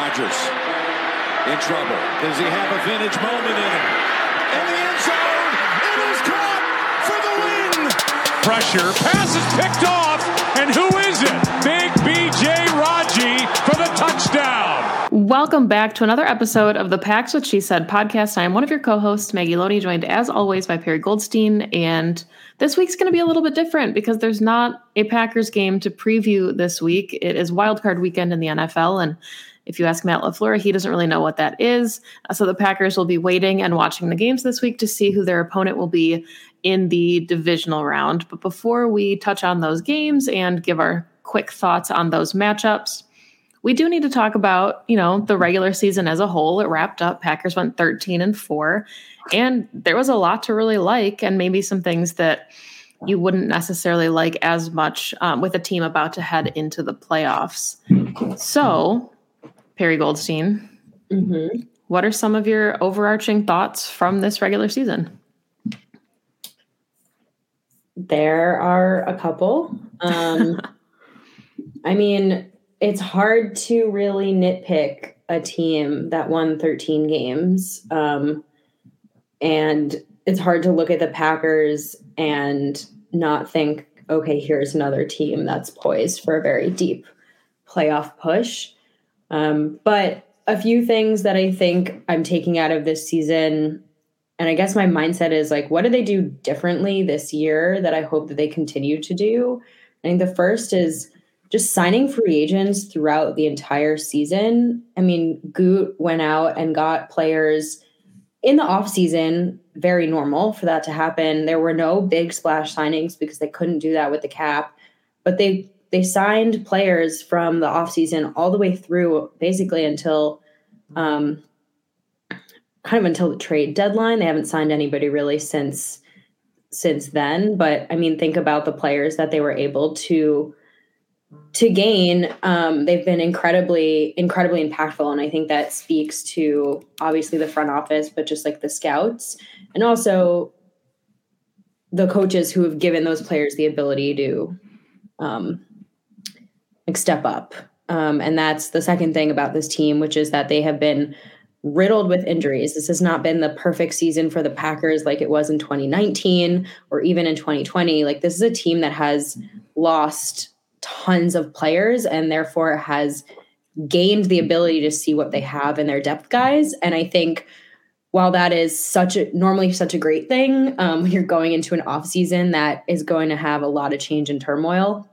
Rodgers in trouble. Does he have a vintage moment in him? In the end zone, it is caught for the win. Pressure, pass is picked off, and who is it? Big BJ Raji for the touchdown. Welcome back to another episode of the Packs What She Said podcast. I am one of your co-hosts, Maggie Loney, joined as always by Perri Goldstein. And this week's going to be a little bit different because there's not a Packers game to preview this week. It is wildcard weekend in the NFL, and if you ask Matt LaFleur, he doesn't really know what that is. Uh, so the Packers will be waiting and watching the games this week to see who their opponent will be in the divisional round. But before we touch on those games and give our quick thoughts on those matchups, we do need to talk about, you know, the regular season as a whole. It wrapped up. Packers went 13 and 4, and there was a lot to really like and maybe some things that you wouldn't necessarily like as much um, with a team about to head into the playoffs. So, Perri Goldstein, Mm-hmm. what are some of your overarching thoughts from this regular season? There are a couple. Um, I mean, it's hard to really nitpick a team that won 13 games. Um, and it's hard to look at the Packers and not think, okay, here's another team that's poised for a very deep playoff push. Um, but a few things that I think I'm taking out of this season and I guess my mindset is like, what do they do differently this year that I hope that they continue to do? I think the first is just signing free agents throughout the entire season. I mean, Gute went out and got players in the offseason, very normal for that to happen. There were no big splash signings because they couldn't do that with the cap, but they they signed players from the offseason all the way through basically until um, kind of until the trade deadline. They haven't signed anybody really since since then. But I mean, think about the players that they were able to to gain. Um, they've been incredibly incredibly impactful, and I think that speaks to obviously the front office, but just like the scouts and also the coaches who have given those players the ability to um, like step up. Um, and that's the second thing about this team, which is that they have been riddled with injuries. This has not been the perfect season for the Packers like it was in 2019 or even in 2020. Like this is a team that has lost tons of players and therefore has gained the ability to see what they have in their depth guys. And I think while that is such a normally such a great thing, um, when you're going into an off season that is going to have a lot of change and turmoil,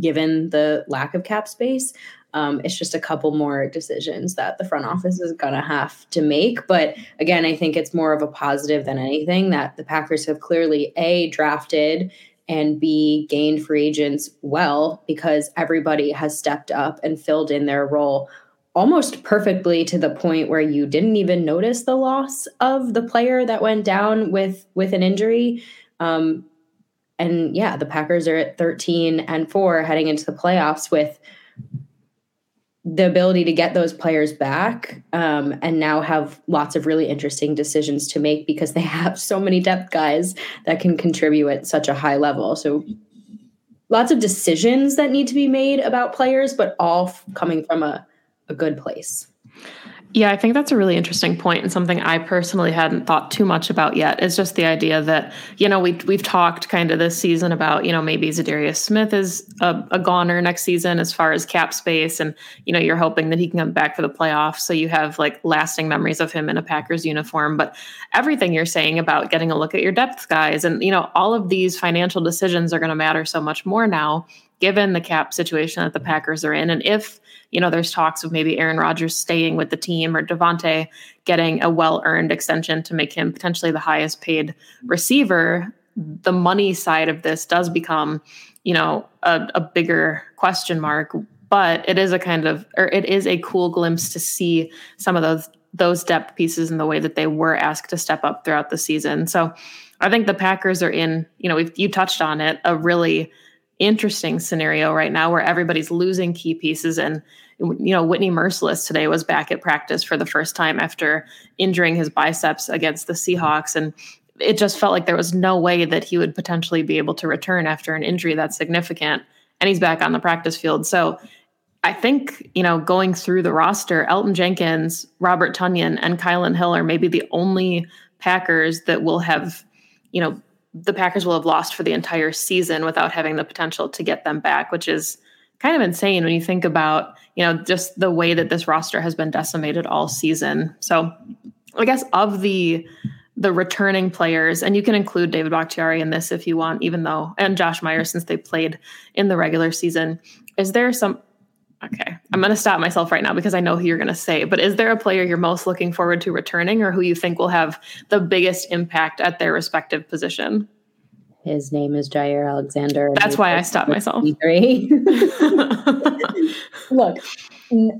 given the lack of cap space. Um, it's just a couple more decisions that the front office is going to have to make. But again, I think it's more of a positive than anything that the Packers have clearly A, drafted and B, gained free agents well because everybody has stepped up and filled in their role almost perfectly to the point where you didn't even notice the loss of the player that went down with with an injury. Um, and yeah, the Packers are at 13 and 4 heading into the playoffs with the ability to get those players back um, and now have lots of really interesting decisions to make because they have so many depth guys that can contribute at such a high level. So lots of decisions that need to be made about players, but all coming from a, a good place. Yeah, I think that's a really interesting point and something I personally hadn't thought too much about yet. Is just the idea that you know we we've talked kind of this season about you know maybe Za'Darius Smith is a, a goner next season as far as cap space, and you know you're hoping that he can come back for the playoffs, so you have like lasting memories of him in a Packers uniform. But everything you're saying about getting a look at your depth guys, and you know all of these financial decisions are going to matter so much more now given the cap situation that the Packers are in. And if, you know, there's talks of maybe Aaron Rodgers staying with the team or Davante getting a well earned extension to make him potentially the highest paid receiver, the money side of this does become, you know, a, a bigger question mark. But it is a kind of, or it is a cool glimpse to see some of those those depth pieces in the way that they were asked to step up throughout the season. So I think the Packers are in, you know, you touched on it, a really interesting scenario right now where everybody's losing key pieces. And you know Whitney Mercilus today was back at practice for the first time after injuring his biceps against the Seahawks. And it just felt like there was no way that he would potentially be able to return after an injury that's significant. And he's back on the practice field. So I think, you know, going through the roster, Elgton Jenkins, Robert Tonyan, and Kylin Hill are maybe the only Packers that will have, you know, the Packers will have lost for the entire season without having the potential to get them back, which is kind of insane when you think about, you know, just the way that this roster has been decimated all season. So I guess of the the returning players, and you can include David Bakhtiari in this if you want, even though and Josh Myers since they played in the regular season. Is there some Okay. I'm going to stop myself right now because I know who you're going to say. But is there a player you're most looking forward to returning or who you think will have the biggest impact at their respective position? His name is Jaire Alexander. That's why I stopped myself. Look,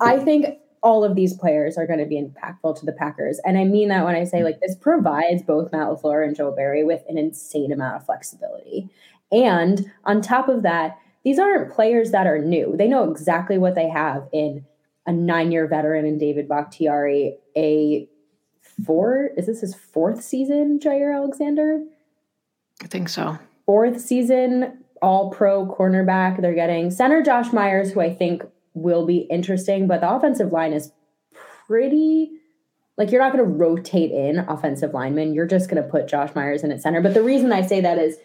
I think all of these players are going to be impactful to the Packers. And I mean that when I say like this provides both Matt LaFleur and Joe Barry with an insane amount of flexibility. And on top of that, these aren't players that are new. They know exactly what they have in a nine year veteran in David Bakhtiari, a four, is this his fourth season, Jaire Alexander? I think so. Fourth season, all pro cornerback. They're getting center Josh Myers, who I think will be interesting, but the offensive line is pretty like you're not going to rotate in offensive linemen. You're just going to put Josh Myers in at center. But the reason I say that is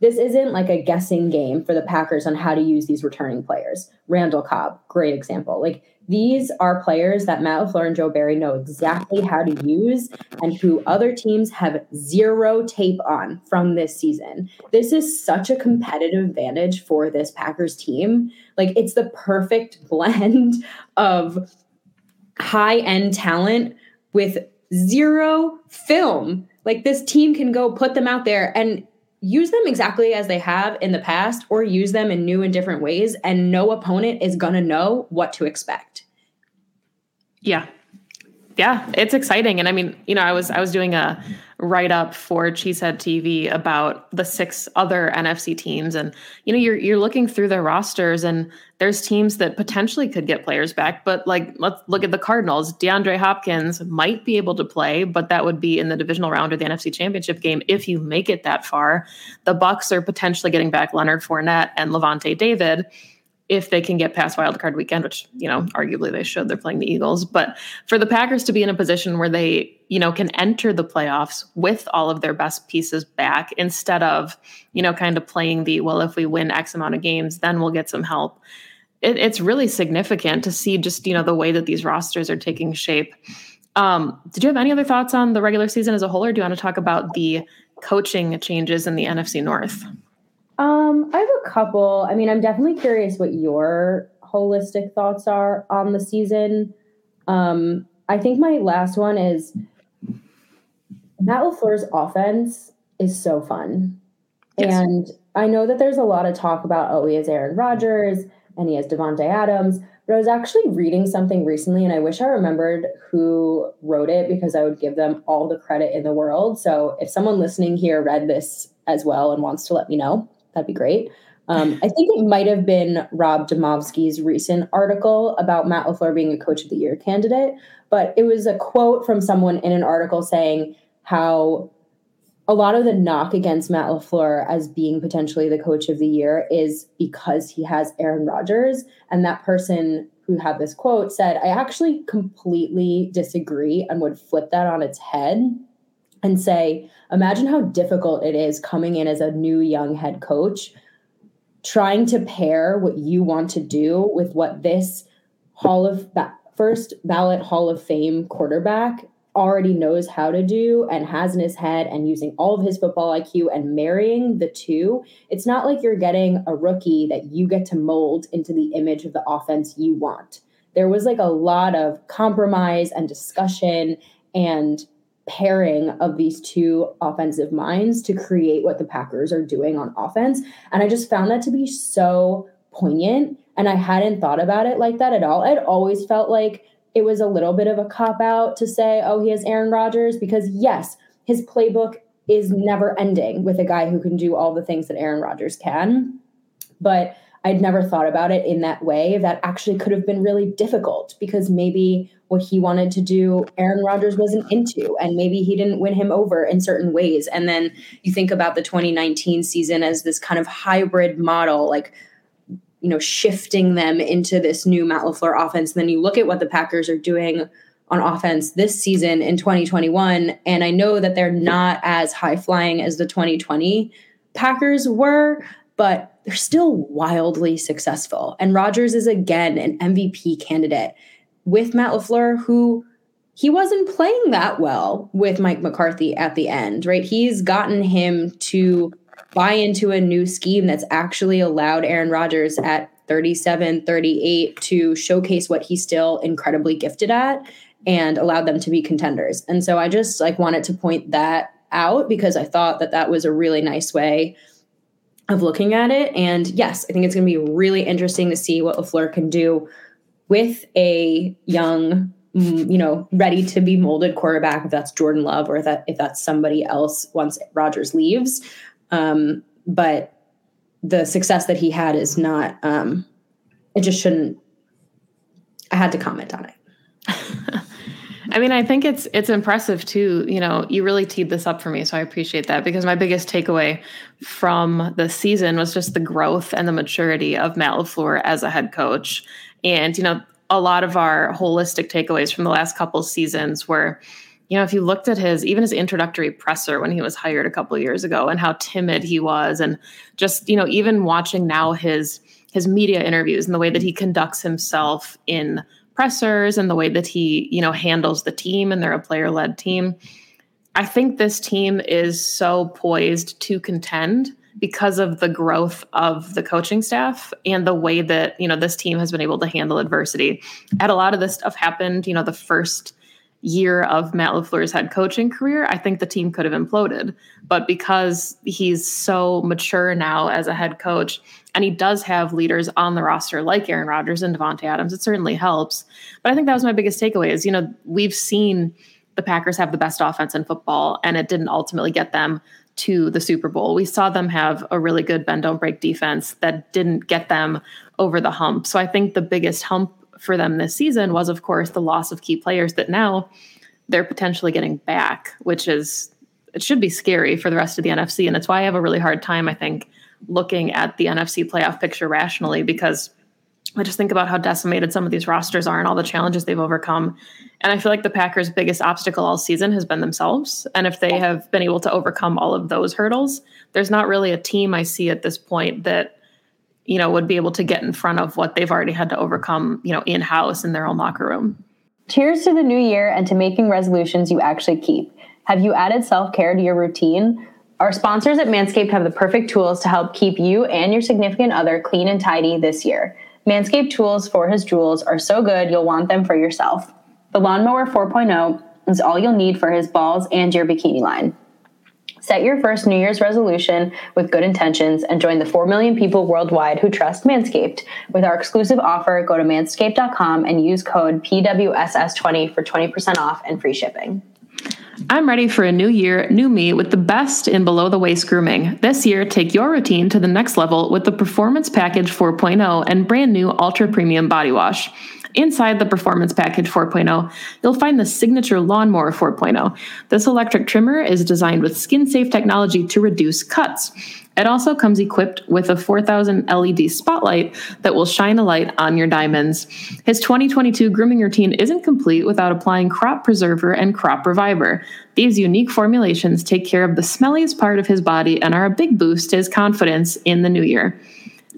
this isn't like a guessing game for the Packers on how to use these returning players. Randall Cobb, great example. Like these are players that Matt LaFleur and Joe Barry know exactly how to use and who other teams have zero tape on from this season. This is such a competitive advantage for this Packers team. Like it's the perfect blend of high end talent with zero film. Like this team can go put them out there and use them exactly as they have in the past or use them in new and different ways and no opponent is going to know what to expect. Yeah. Yeah, it's exciting and I mean, you know, I was I was doing a write up for Cheesehead TV about the six other NFC teams. And, you know, you're, you're looking through their rosters and there's teams that potentially could get players back. But like, let's look at the Cardinals. DeAndre Hopkins might be able to play, but that would be in the divisional round or the NFC championship game if you make it that far. The Bucs are potentially getting back Leonard Fournette and Lavonte David if they can get past wild card weekend, which, you know, arguably they should, they're playing the Eagles. But for the Packers to be in a position where they, you know, can enter the playoffs with all of their best pieces back instead of, you know, kind of playing the, well, if we win X amount of games, then we'll get some help. It, it's really significant to see just, you know, the way that these rosters are taking shape. Um, did you have any other thoughts on the regular season as a whole, or do you want to talk about the coaching changes in the NFC North? Um, I have a couple. I mean, I'm definitely curious what your holistic thoughts are on the season. Um, I think my last one is Matt LaFleur's offense is so fun. Yes. And I know that there's a lot of talk about, oh, he has Aaron Rodgers and he has Davante Adams. But I was actually reading something recently and I wish I remembered who wrote it because I would give them all the credit in the world. So if someone listening here read this as well and wants to let me know, that'd be great. Um, I think it might have been Rob Demovsky's recent article about Matt LaFleur being a coach of the year candidate, but it was a quote from someone in an article saying how a lot of the knock against Matt LaFleur as being potentially the coach of the year is because he has Aaron Rodgers. And that person who had this quote said, I actually completely disagree and would flip that on its head and say, imagine how difficult it is coming in as a new young head coach, trying to pair what you want to do with what this Hall of ba- first ballot Hall of Fame quarterback already knows how to do and has in his head and using all of his football IQ and marrying the two. It's not like you're getting a rookie that you get to mold into the image of the offense you want. There was like a lot of compromise and discussion and pairing of these two offensive minds to create what the Packers are doing on offense. And I just found that to be so poignant. And I hadn't thought about it like that at all. I'd always felt like it was a little bit of a cop out to say, oh, he has Aaron Rodgers, because yes, his playbook is never ending with a guy who can do all the things that Aaron Rodgers can. But I'd never thought about it in that way. That actually could have been really difficult because maybe what he wanted to do, Aaron Rodgers wasn't into, and maybe he didn't win him over in certain ways. And then you think about the 2019 season as this kind of hybrid model, like you know, shifting them into this new Matt LaFleur offense. And then you look at what the Packers are doing on offense this season in 2021. And I know that they're not as high flying as the 2020 Packers were, but they're still wildly successful. And Rodgers is again an MVP candidate with Matt LaFleur, who he wasn't playing that well with Mike McCarthy at the end, right? He's gotten him to buy into a new scheme that's actually allowed Aaron Rodgers at 37, 38 to showcase what he's still incredibly gifted at and allowed them to be contenders. And so I just like wanted to point that out because I thought that that was a really nice way of looking at it. And yes, I think it's going to be really interesting to see what LaFleur can do with a young, mm, you know, ready to be molded quarterback, if that's Jordan Love or if, that, if that's somebody else once Rodgers leaves. Um, but the success that he had is not, um, it just shouldn't, I had to comment on it. I mean, I think it's it's impressive too. You know, you really teed this up for me, so I appreciate that because my biggest takeaway from the season was just the growth and the maturity of Matt Lafleur as a head coach. And you know, a lot of our holistic takeaways from the last couple seasons were, you know, if you looked at his even his introductory presser when he was hired a couple years ago, and how timid he was, and just you know, even watching now his his media interviews and the way that he conducts himself in pressers and the way that he, you know, handles the team and they're a player led team. I think this team is so poised to contend because of the growth of the coaching staff and the way that, you know, this team has been able to handle adversity. Had a lot of this stuff happened, you know, the first year of Matt LaFleur's head coaching career, I think the team could have imploded. But because he's so mature now as a head coach, and he does have leaders on the roster like Aaron Rodgers and Davante Adams, it certainly helps. But I think that was my biggest takeaway is, you know, we've seen the Packers have the best offense in football, and it didn't ultimately get them to the Super Bowl. We saw them have a really good bend don't break defense that didn't get them over the hump. So I think the biggest hump for them this season was, of course, the loss of key players that now they're potentially getting back, which is it should be scary for the rest of the NFC. And it's why I have a really hard time, I think, looking at the NFC playoff picture rationally because I just think about how decimated some of these rosters are and all the challenges they've overcome. And I feel like the Packers' biggest obstacle all season has been themselves. And if they have been able to overcome all of those hurdles, there's not really a team I see at this point that you know, would be able to get in front of what they've already had to overcome, you know, in house in their own locker room. Cheers to the new year and to making resolutions you actually keep. Have you added self care to your routine? Our sponsors at Manscaped have the perfect tools to help keep you and your significant other clean and tidy this year. Manscaped tools for his jewels are so good you'll want them for yourself. The Lawnmower 4.0 is all you'll need for his balls and your bikini line. Set your first New Year's resolution with good intentions and join the 4 million people worldwide who trust Manscaped. With our exclusive offer, go to manscaped.com and use code PWSS20 for 20% off and free shipping. I'm ready for a new year, new me with the best in below the waist grooming. This year, take your routine to the next level with the Performance Package 4.0 and brand new Ultra Premium Body Wash. Inside the Performance Package 4.0, you'll find the Signature Lawnmower 4.0. This electric trimmer is designed with skin safe technology to reduce cuts. It also comes equipped with a 4000 LED spotlight that will shine a light on your diamonds. His 2022 grooming routine isn't complete without applying Crop Preserver and Crop Reviver. These unique formulations take care of the smelliest part of his body and are a big boost to his confidence in the new year.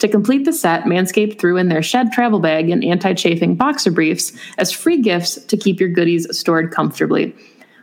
To complete the set, Manscaped threw in their shed travel bag and anti chafing boxer briefs as free gifts to keep your goodies stored comfortably.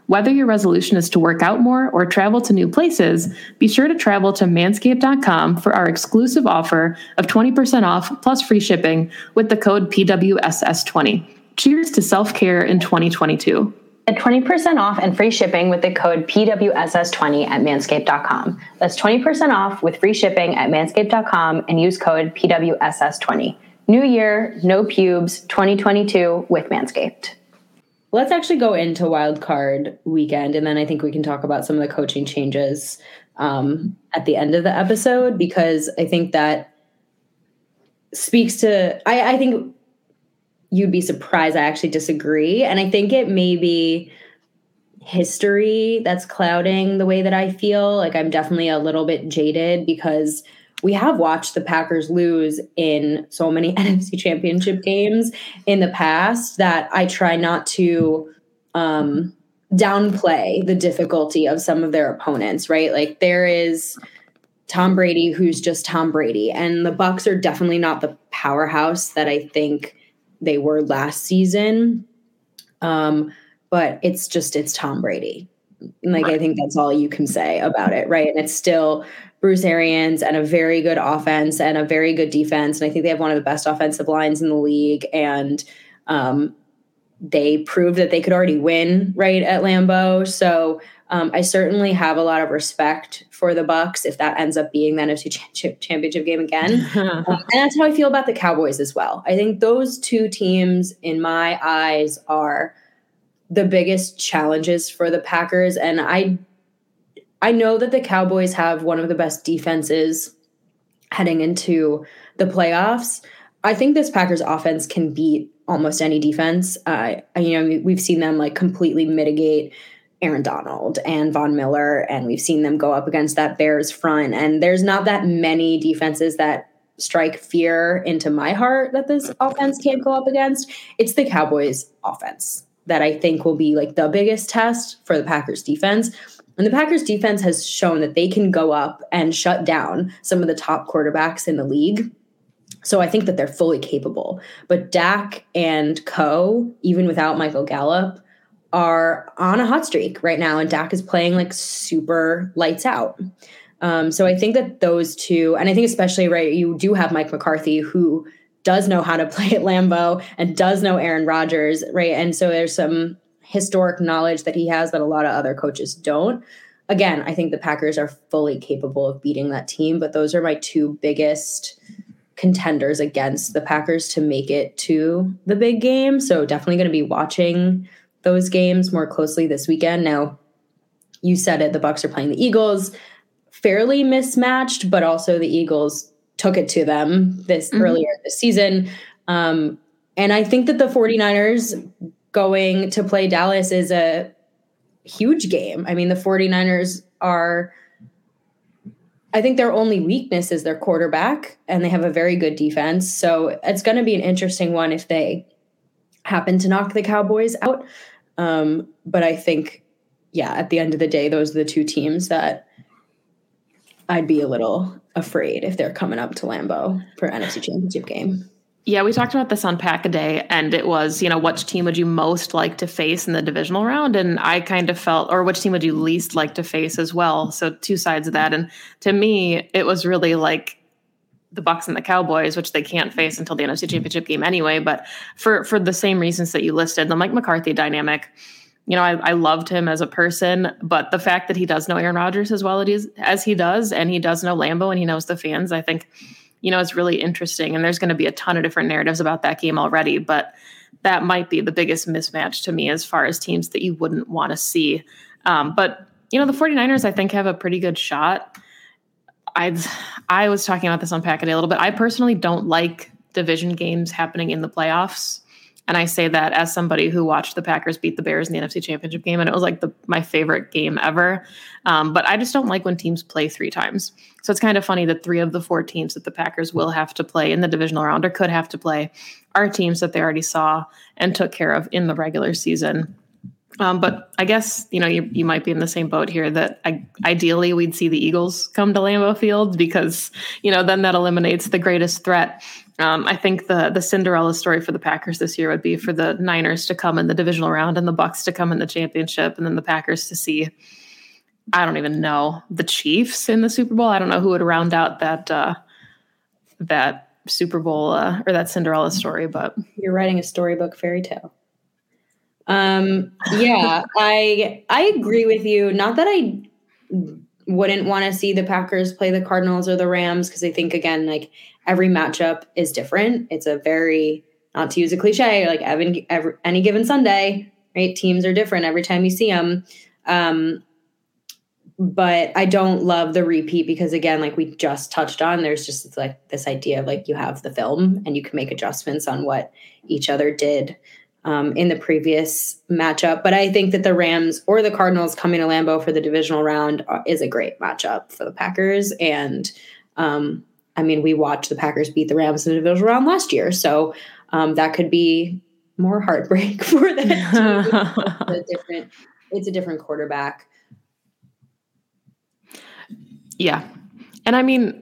Whether your resolution is to work out more or travel to new places, be sure to travel to manscaped.com for our exclusive offer of 20% off plus free shipping with the code PWSS20. Cheers to self care in 2022. Get 20% off and free shipping with the code PWSS20 at manscaped.com. That's 20% off with free shipping at manscaped.com and use code PWSS20. New year, no pubes, 2022 with Manscaped. Let's actually go into wild card weekend, and then I think we can talk about some of the coaching changes um, at the end of the episode because I think that speaks to. I, I think you'd be surprised I actually disagree. And I think it may be history that's clouding the way that I feel. Like I'm definitely a little bit jaded because we have watched the Packers lose in so many NFC championship games in the past that I try not to um, downplay the difficulty of some of their opponents, right? Like there is Tom Brady who's just Tom Brady and the Bucs are definitely not the powerhouse that I think they were last season. Um, but it's just it's Tom Brady. Like I think that's all you can say about it, right? And it's still Bruce Arians and a very good offense and a very good defense. And I think they have one of the best offensive lines in the league. And um, they proved that they could already win right at Lambeau. So um, I certainly have a lot of respect for the Bucs if that ends up being the NFC ch- championship game again. um, and that's how I feel about the Cowboys as well. I think those two teams, in my eyes, are the biggest challenges for the Packers. And I I know that the Cowboys have one of the best defenses heading into the playoffs. I think this Packers offense can beat almost any defense. Uh, you know, we've seen them like completely mitigate Aaron Donald and Von Miller, and we've seen them go up against that Bears front. And there's not that many defenses that strike fear into my heart that this offense can't go up against. It's the Cowboys offense that I think will be like the biggest test for the Packers defense. And the Packers defense has shown that they can go up and shut down some of the top quarterbacks in the league. So I think that they're fully capable. But Dak and Co, even without Michael Gallup, are on a hot streak right now. And Dak is playing like super lights out. Um, so I think that those two, and I think especially right, you do have Mike McCarthy who does know how to play at Lambeau and does know Aaron Rodgers, right? And so there's some historic knowledge that he has that a lot of other coaches don't. Again, I think the Packers are fully capable of beating that team, but those are my two biggest contenders against the Packers to make it to the big game. So definitely going to be watching those games more closely this weekend. Now, you said it, the Bucs are playing the Eagles, fairly mismatched, but also the Eagles took it to them this mm-hmm. earlier this season. Um, and I think that the 49ers going to play Dallas is a huge game. I mean, the 49ers are I think their only weakness is their quarterback and they have a very good defense. So it's going to be an interesting one if they happen to knock the Cowboys out. Um, but I think yeah, at the end of the day those are the two teams that I'd be a little afraid if they're coming up to Lambeau for NFC Championship game. Yeah, we talked about this on Pack a Day, and it was, you know, which team would you most like to face in the divisional round? And I kind of felt, or which team would you least like to face as well? So two sides of that. And to me, it was really like the Bucs and the Cowboys, which they can't face until the NFC Championship game anyway. But for for the same reasons that you listed, the Mike McCarthy dynamic. You know, I, I loved him as a person, but the fact that he does know Aaron Rodgers as well as he does, and he does know Lambeau and he knows the fans, I think you know, it's really interesting. And there's going to be a ton of different narratives about that game already, but that might be the biggest mismatch to me as far as teams that you wouldn't want to see. Um, but, you know, the 49ers, I think, have a pretty good shot. I I was talking about this on Pack a Day a little bit. I personally don't like division games happening in the playoffs. And I say that as somebody who watched the Packers beat the Bears in the NFC Championship game, and it was like the, my favorite game ever. Um, but I just don't like when teams play three times. So it's kind of funny that three of the four teams that the Packers will have to play in the divisional round or could have to play are teams that they already saw and took care of in the regular season. Um, but I guess you know you, you might be in the same boat here that I, ideally we'd see the Eagles come to Lambeau Field because you know then that eliminates the greatest threat um, I think the the Cinderella story for the Packers this year would be for the Niners to come in the divisional round and the Bucs to come in the championship, and then the Packers to see. I don't even know the Chiefs in the Super Bowl. I don't know who would round out that uh, that Super Bowl uh, or that Cinderella story, but you're writing a storybook fairy tale. Um, yeah, I I agree with you. Not that I wouldn't want to see the Packers play the Cardinals or the Rams because I think again like every matchup is different. It's a very not to use a cliche like every, every, any given Sunday, right? Teams are different every time you see them. Um, but I don't love the repeat because again, like we just touched on, there's just like this idea of like you have the film and you can make adjustments on what each other did um, in the previous matchup. But I think that the Rams or the Cardinals coming to Lambeau for the divisional round uh, is a great matchup for the Packers. And um, I mean, we watched the Packers beat the Rams in the divisional round last year, so um, that could be more heartbreak for that team. it's different, it's a different quarterback. Yeah, and I mean,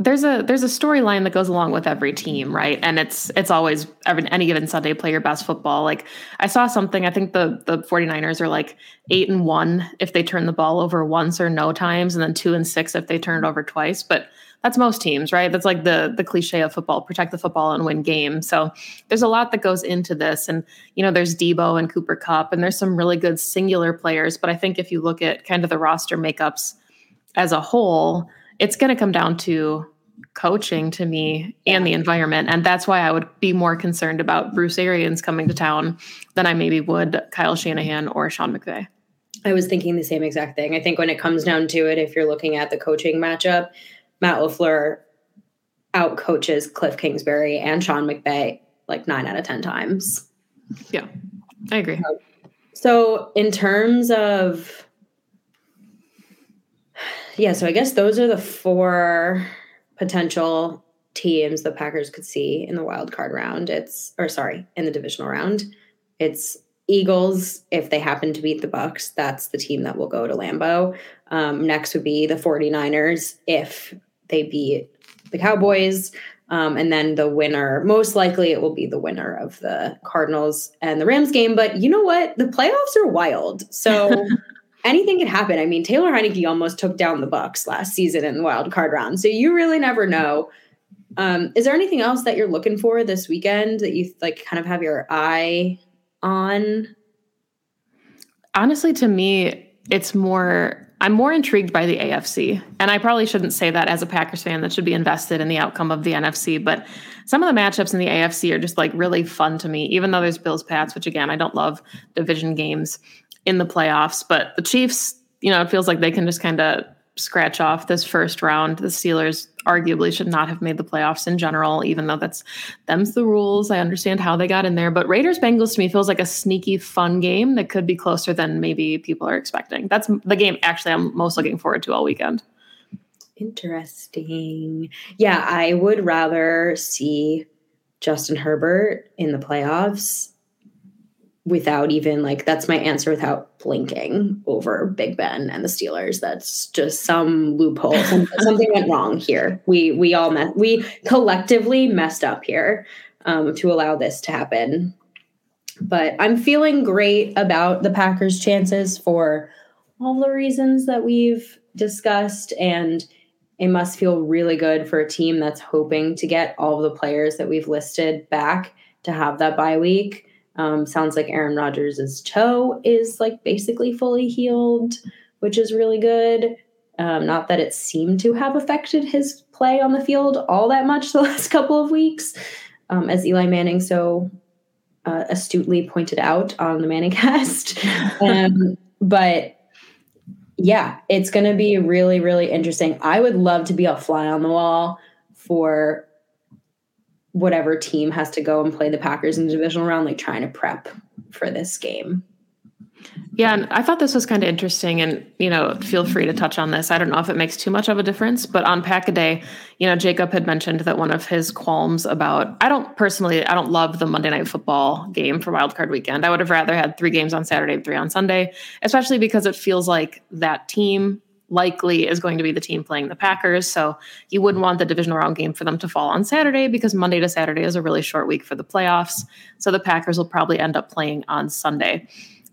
there's a there's a storyline that goes along with every team, right? And it's it's always every, any given Sunday play your best football. Like I saw something, I think the the 49ers are like 8 and 1 if they turn the ball over once or no times and then 2 and 6 if they turn it over twice, but that's most teams, right? That's like the the cliche of football, protect the football and win games. So there's a lot that goes into this and you know, there's Debo and Cooper Kupp, and there's some really good singular players, but I think if you look at kind of the roster makeups as a whole, it's going to come down to coaching to me and the environment. And that's why I would be more concerned about Bruce Arians coming to town than I maybe would Kyle Shanahan or Sean McVay. I was thinking the same exact thing. I think when it comes down to it, if you're looking at the coaching matchup, Matt LaFleur out coaches Cliff Kingsbury and Sean McVay like nine out of 10 times. Yeah, I agree. So, in terms of yeah, so I guess those are the four potential teams the Packers could see in the wild card round. It's or sorry, in the divisional round. It's Eagles if they happen to beat the Bucs, that's the team that will go to Lambeau. Um, next would be the 49ers if they beat the Cowboys. Um, and then the winner, most likely it will be the winner of the Cardinals and the Rams game. But you know what? The playoffs are wild. So anything can happen. I mean, Taylor Heinicke almost took down the Bucs last season in the wild card round, so you really never know. Um, is there anything else that you're looking for this weekend that you like kind of have your eye on? Honestly, to me, it's more. I'm more intrigued by the AFC, and I probably shouldn't say that as a Packers fan that should be invested in the outcome of the NFC. But some of the matchups in the AFC are just like really fun to me, even though there's Bills Pats, which again I don't love division games in the playoffs. But the Chiefs, you know, it feels like they can just kind of scratch off this first round. The Steelers arguably should not have made the playoffs in general, even though that's them's the rules. I understand how they got in there. But Raiders Bengals to me feels like a sneaky fun game that could be closer than maybe people are expecting. That's the game actually I'm most looking forward to all weekend. Interesting. Yeah, I would rather see Justin Herbert in the playoffs without even like that's my answer without blinking over Big Ben and the Steelers. That's just some loophole. Something went wrong here. We we all met we collectively messed up here um, to allow this to happen. But I'm feeling great about the Packers' chances for all the reasons that we've discussed and it must feel really good for a team that's hoping to get all the players that we've listed back to have that bye week um, sounds like Aaron Rodgers' toe is like basically fully healed, which is really good. Um, not that it seemed to have affected his play on the field all that much the last couple of weeks, um, as Eli Manning so uh, astutely pointed out on the Manning cast. um, but yeah, it's going to be really, really interesting. I would love to be a fly on the wall for whatever team has to go and play the Packers in the divisional round, like trying to prep for this game. Yeah, and I thought this was kind of interesting. And, you know, feel free to touch on this. I don't know if it makes too much of a difference, but on Pack a Day, you know, Jacob had mentioned that one of his qualms about, I don't personally, I don't love the Monday Night Football game for Wildcard Weekend. I would have rather had three games on Saturday and three on Sunday, especially because it feels like that team likely is going to be the team playing the Packers. So you wouldn't want the divisional round game for them to fall on Saturday because Monday to Saturday is a really short week for the playoffs. So the Packers will probably end up playing on Sunday.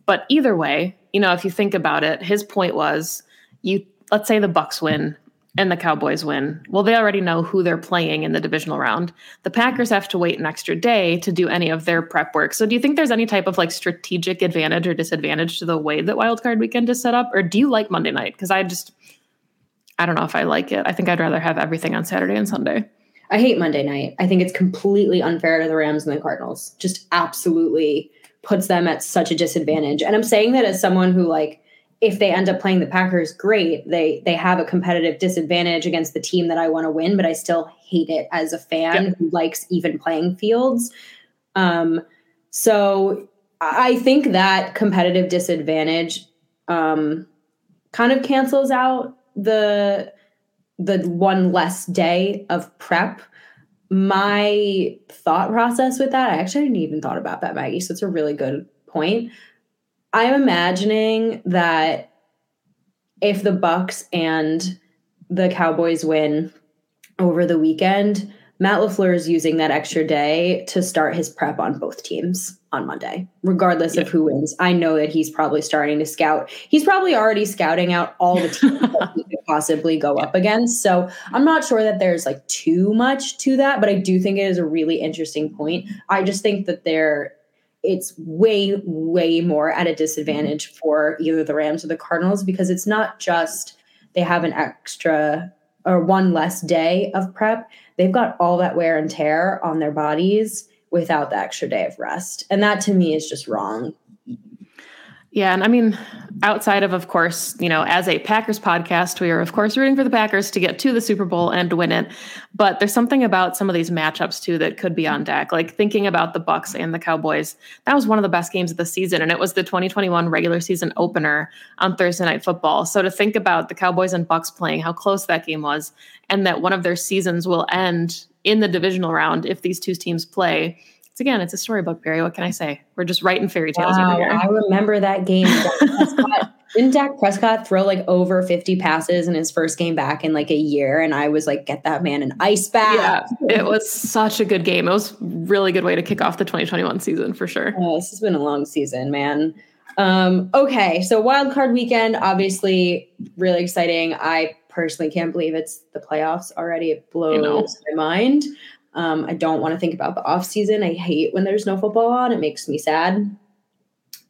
But either way, you know, if you think about it, his point was you let's say the Bucs win and the Cowboys win. Well, they already know who they're playing in the divisional round. The Packers have to wait an extra day to do any of their prep work. So, do you think there's any type of like strategic advantage or disadvantage to the way that Wildcard Weekend is set up, or do you like Monday night? Because I just, I don't know if I like it. I think I'd rather have everything on Saturday and Sunday. I hate Monday night. I think it's completely unfair to the Rams and the Cardinals. Just absolutely puts them at such a disadvantage. And I'm saying that as someone who like if they end up playing the Packers, great. They they have a competitive disadvantage against the team that I want to win, but I still hate it as a fan yep. who likes even playing fields. Um, so I think that competitive disadvantage um, kind of cancels out the the one less day of prep. My thought process with that, I actually didn't even thought about that, Maggie. So it's a really good point. I'm imagining that if the Bucs and the Cowboys win over the weekend, Matt LaFleur is using that extra day to start his prep on both teams on Monday, regardless yeah. of who wins. I know that he's probably starting to scout. He's probably already scouting out all the teams that he could possibly go up against. So I'm not sure that there's like too much to that, but I do think it is a really interesting point. I just think that there it's way, way more at a mm-hmm. disadvantage for either the Rams or the Cardinals because it's not just they have an extra or one less day of prep they've got all that wear and tear on their bodies without the extra day of rest. And that to me is just wrong. Yeah, and I mean, outside of, of course, you know, as a Packers podcast, we are of course rooting for the Packers to get to the Super Bowl and win it. But there's something about some of these matchups too that could be on deck. Like thinking about the Bucs and the Cowboys, that was one of the best games of the season, and it was the 2021 regular season opener on Thursday Night Football. So to think about the Cowboys and Bucs playing, how close that game was, and that one of their seasons will end in the divisional round if these two teams play it's again, it's a storybook, Barry. What can I say? We're just writing fairy tales wow, over here. I remember that game. Didn't Dak Prescott throw like over 50 passes in his first game back in like a year? And I was like, get that man an ice bath. Yeah, it was such a good game. It was really good way to kick off the 2021 season for sure. Oh, this has been a long season, man. Um, okay, so wild card weekend, obviously really exciting. I personally can't believe it's the playoffs already. It blows my mind. Um, I don't want to think about the off season. I hate when there's no football on. It makes me sad.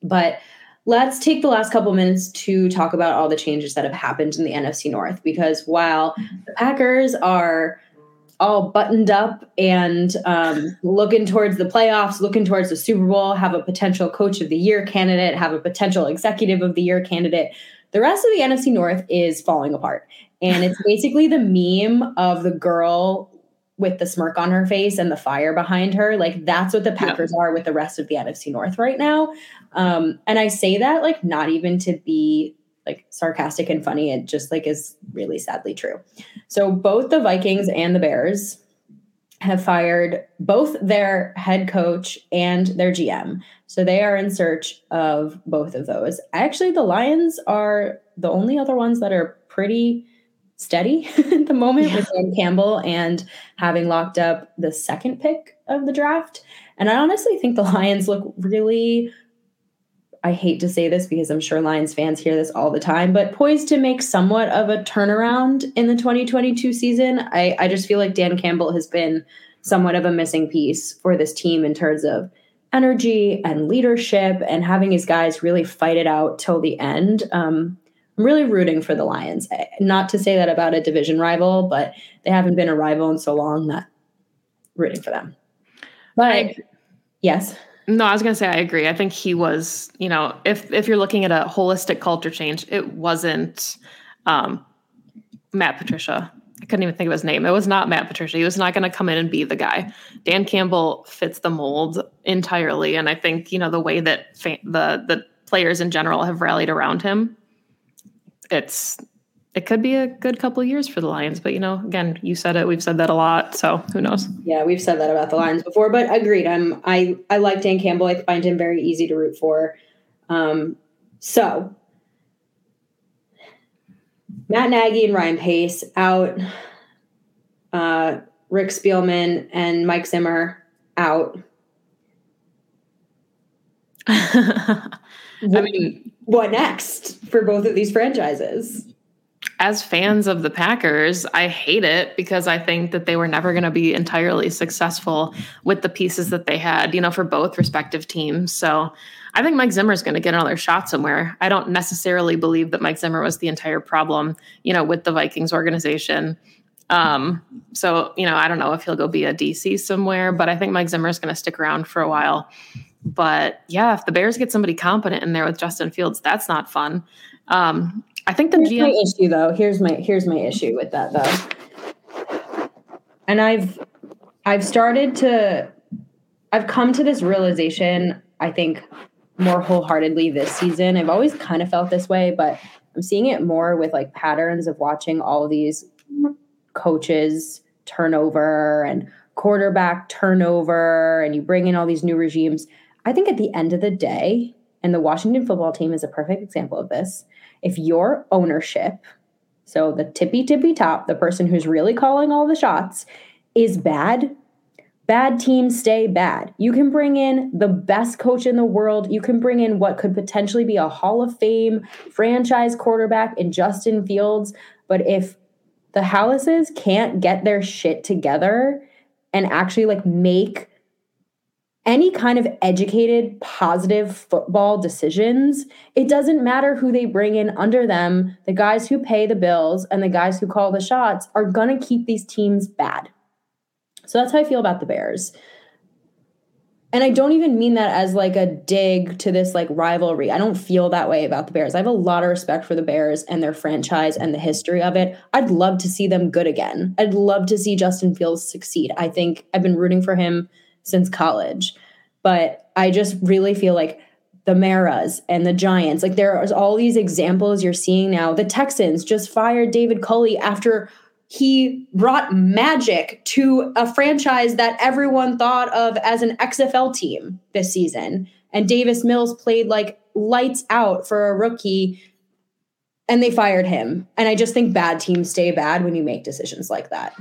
But let's take the last couple minutes to talk about all the changes that have happened in the NFC North because while the Packers are all buttoned up and um, looking towards the playoffs, looking towards the Super Bowl, have a potential coach of the year candidate, have a potential executive of the year candidate. The rest of the NFC North is falling apart. And it's basically the meme of the girl with the smirk on her face and the fire behind her. Like that's what the Packers yeah. are with the rest of the NFC North right now. Um, and I say that like not even to be like sarcastic and funny. It just like is really sadly true. So both the Vikings and the Bears have fired both their head coach and their GM. So they are in search of both of those. Actually, the Lions are the only other ones that are pretty steady at the moment yeah. with Dan Campbell and having locked up the second pick of the draft. And I honestly think the Lions look really I hate to say this because I'm sure Lions fans hear this all the time, but poised to make somewhat of a turnaround in the 2022 season. I, I just feel like Dan Campbell has been somewhat of a missing piece for this team in terms of energy and leadership and having his guys really fight it out till the end. Um, I'm really rooting for the Lions. Eh, not to say that about a division rival, but they haven't been a rival in so long that rooting for them. But I, yes. No, I was going to say I agree. I think he was, you know, if if you're looking at a holistic culture change, it wasn't um, Matt Patricia. I couldn't even think of his name. It was not Matt Patricia. He was not going to come in and be the guy. Dan Campbell fits the mold entirely, and I think you know the way that fa- the the players in general have rallied around him it's it could be a good couple of years for the Lions, but you know, again, you said it, we've said that a lot, so who knows? Yeah, we've said that about the Lions before, but agreed. I'm I I like Dan Campbell. I find him very easy to root for. Um, so Matt Nagy and Ryan Pace out. Uh, Rick Spielman and Mike Zimmer out. I mean, what next for both of these franchises? As fans of the Packers, I hate it because I think that they were never going to be entirely successful with the pieces that they had, you know, for both respective teams. So I think Mike Zimmer is going to get another shot somewhere. I don't necessarily believe that Mike Zimmer was the entire problem, you know, with the Vikings organization. Um, so, you know, I don't know if he'll go be a DC somewhere, but I think Mike Zimmer is going to stick around for a while. But yeah, if the Bears get somebody competent in there with Justin Fields, that's not fun. Um, I think the here's GM- my issue though. Here's my here's my issue with that though. And I've I've started to I've come to this realization, I think, more wholeheartedly this season. I've always kind of felt this way, but I'm seeing it more with like patterns of watching all these coaches turnover and quarterback turnover and you bring in all these new regimes. I think at the end of the day, and the Washington football team is a perfect example of this, if your ownership, so the tippy tippy top, the person who's really calling all the shots, is bad, bad teams stay bad. You can bring in the best coach in the world. You can bring in what could potentially be a Hall of Fame franchise quarterback in Justin Fields. But if the Halases can't get their shit together and actually like make any kind of educated, positive football decisions, it doesn't matter who they bring in under them. The guys who pay the bills and the guys who call the shots are going to keep these teams bad. So that's how I feel about the Bears. And I don't even mean that as like a dig to this like rivalry. I don't feel that way about the Bears. I have a lot of respect for the Bears and their franchise and the history of it. I'd love to see them good again. I'd love to see Justin Fields succeed. I think I've been rooting for him since college. But I just really feel like the Maras and the Giants, like there are all these examples you're seeing now. The Texans just fired David Culley after he brought magic to a franchise that everyone thought of as an XFL team this season. And Davis Mills played like lights out for a rookie and they fired him. And I just think bad teams stay bad when you make decisions like that.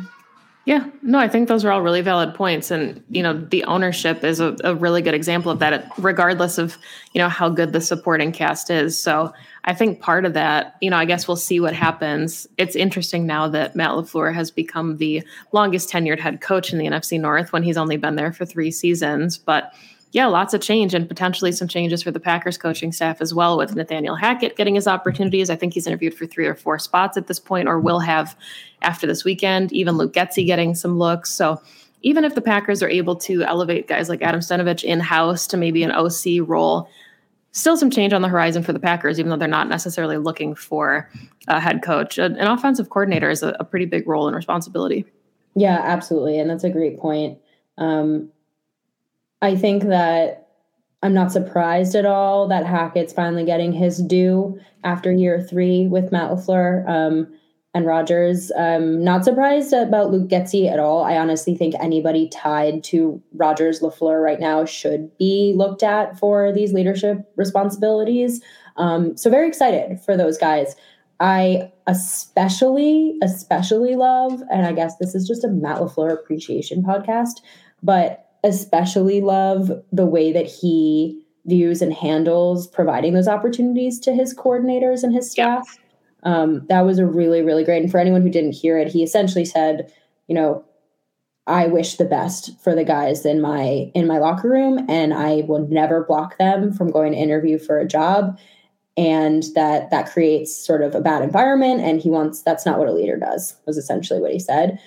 Yeah, no, I think those are all really valid points. And, you know, the ownership is a, a, really good example of that, regardless of, you know, how good the supporting cast is. So I think part of that, you know, I guess we'll see what happens. It's interesting now that Matt LaFleur has become the longest tenured head coach in the NFC North when he's only been there for three seasons. But, yeah, lots of change and potentially some changes for the Packers coaching staff as well with Nathaniel Hackett getting his opportunities. I think he's interviewed for three or four spots at this point, or will have after this weekend. Even Luke Getsy getting some looks. So even if the Packers are able to elevate guys like Adam Stenavich in house to maybe an OC role, still some change on the horizon for the Packers, even though they're not necessarily looking for a head coach. An offensive coordinator is a, a pretty big role and responsibility. Yeah, absolutely. And that's a great point. Um, I think that I'm not surprised at all that Hackett's finally getting his due after year three with Matt LaFleur um, and Rodgers. Um, not surprised about Luke Getsy at all. I honestly think anybody tied to Rodgers LaFleur right now should be looked at for these leadership responsibilities. Um, so very excited for those guys. I especially, especially love, and I guess this is just a Matt LaFleur appreciation podcast, but especially love the way that he views and handles providing those opportunities to his coordinators and his staff. Yeah. Um, that was a really, really great. And for anyone who didn't hear it, he essentially said, you know, I wish the best for the guys in my in my locker room, and I will never block them from going to interview for a job. And that that creates sort of a bad environment. And he wants that's not what a leader does. Was essentially what he said.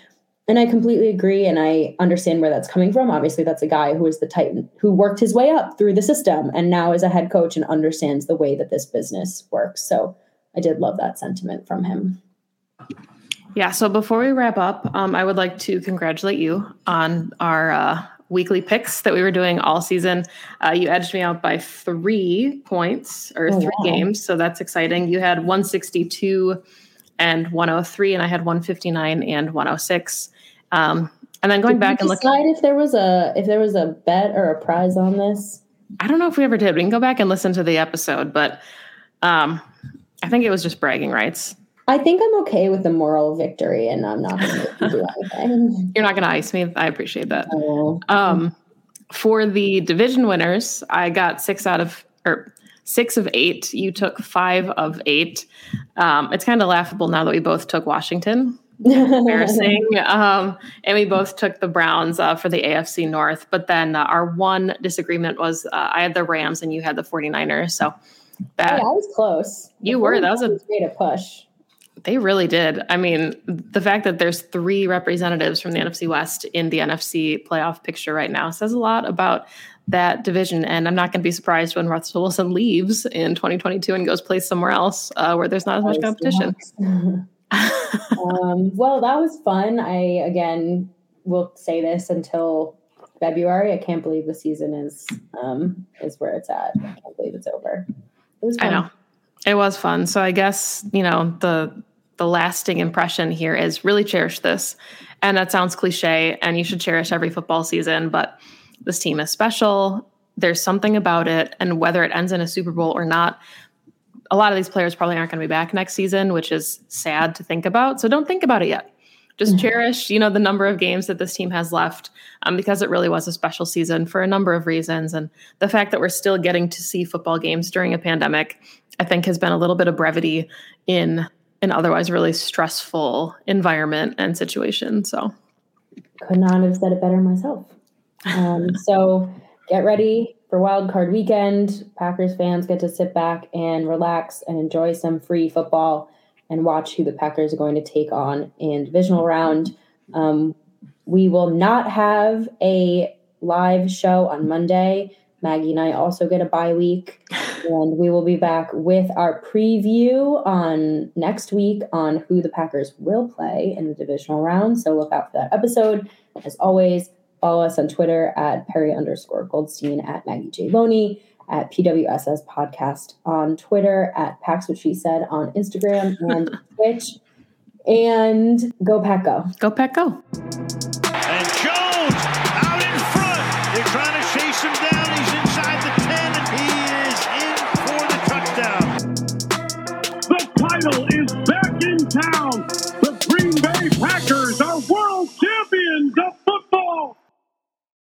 And I completely agree. And I understand where that's coming from. Obviously, that's a guy who is the Titan who worked his way up through the system and now is a head coach and understands the way that this business works. So I did love that sentiment from him. Yeah. So before we wrap up, um, I would like to congratulate you on our uh, weekly picks that we were doing all season. Uh, you edged me out by three points or oh, three wow. games. So that's exciting. You had 162 and 103, and I had 159 and 106. Um, and then going did back and looking, decide if there was a if there was a bet or a prize on this. I don't know if we ever did. We can go back and listen to the episode, but um, I think it was just bragging rights. I think I'm okay with the moral victory, and I'm not going to do anything. You're not going to ice me. I appreciate that. Oh. Um, for the division winners, I got six out of or six of eight. You took five of eight. Um, it's kind of laughable now that we both took Washington embarrassing. Um, and we both took the Browns uh, for the AFC North. But then uh, our one disagreement was uh, I had the Rams and you had the 49ers. So that I was close. You the were. That was a made a push. They really did. I mean, the fact that there's three representatives from the NFC West in the NFC playoff picture right now says a lot about that division. And I'm not going to be surprised when Russell Wilson leaves in 2022 and goes play somewhere else uh, where there's not as much competition. um, well, that was fun. I again will say this until February. I can't believe the season is um, is where it's at. I can't believe it's over. It was. Fun. I know it was fun. So I guess you know the the lasting impression here is really cherish this. And that sounds cliche, and you should cherish every football season, but this team is special. There's something about it, and whether it ends in a Super Bowl or not, a lot of these players probably aren't going to be back next season, which is sad to think about. So don't think about it yet. Just mm-hmm. cherish, you know, the number of games that this team has left, um, because it really was a special season for a number of reasons, and the fact that we're still getting to see football games during a pandemic, I think, has been a little bit of brevity in an otherwise really stressful environment and situation. So, could not have said it better myself. Um, so, get ready for Wild Card Weekend. Packers fans get to sit back and relax and enjoy some free football and watch who the Packers are going to take on in divisional round. Um, we will not have a live show on Monday. Maggie and I also get a bye week, and we will be back with our preview on next week on who the Packers will play in the divisional round. So look out for that episode. As always, follow us on Twitter at Perri underscore Goldstein at Maggie J Loney at PWSS Podcast on Twitter at Pack's What She Said on Instagram and Twitch. And go Pack Go. Go Pack Go.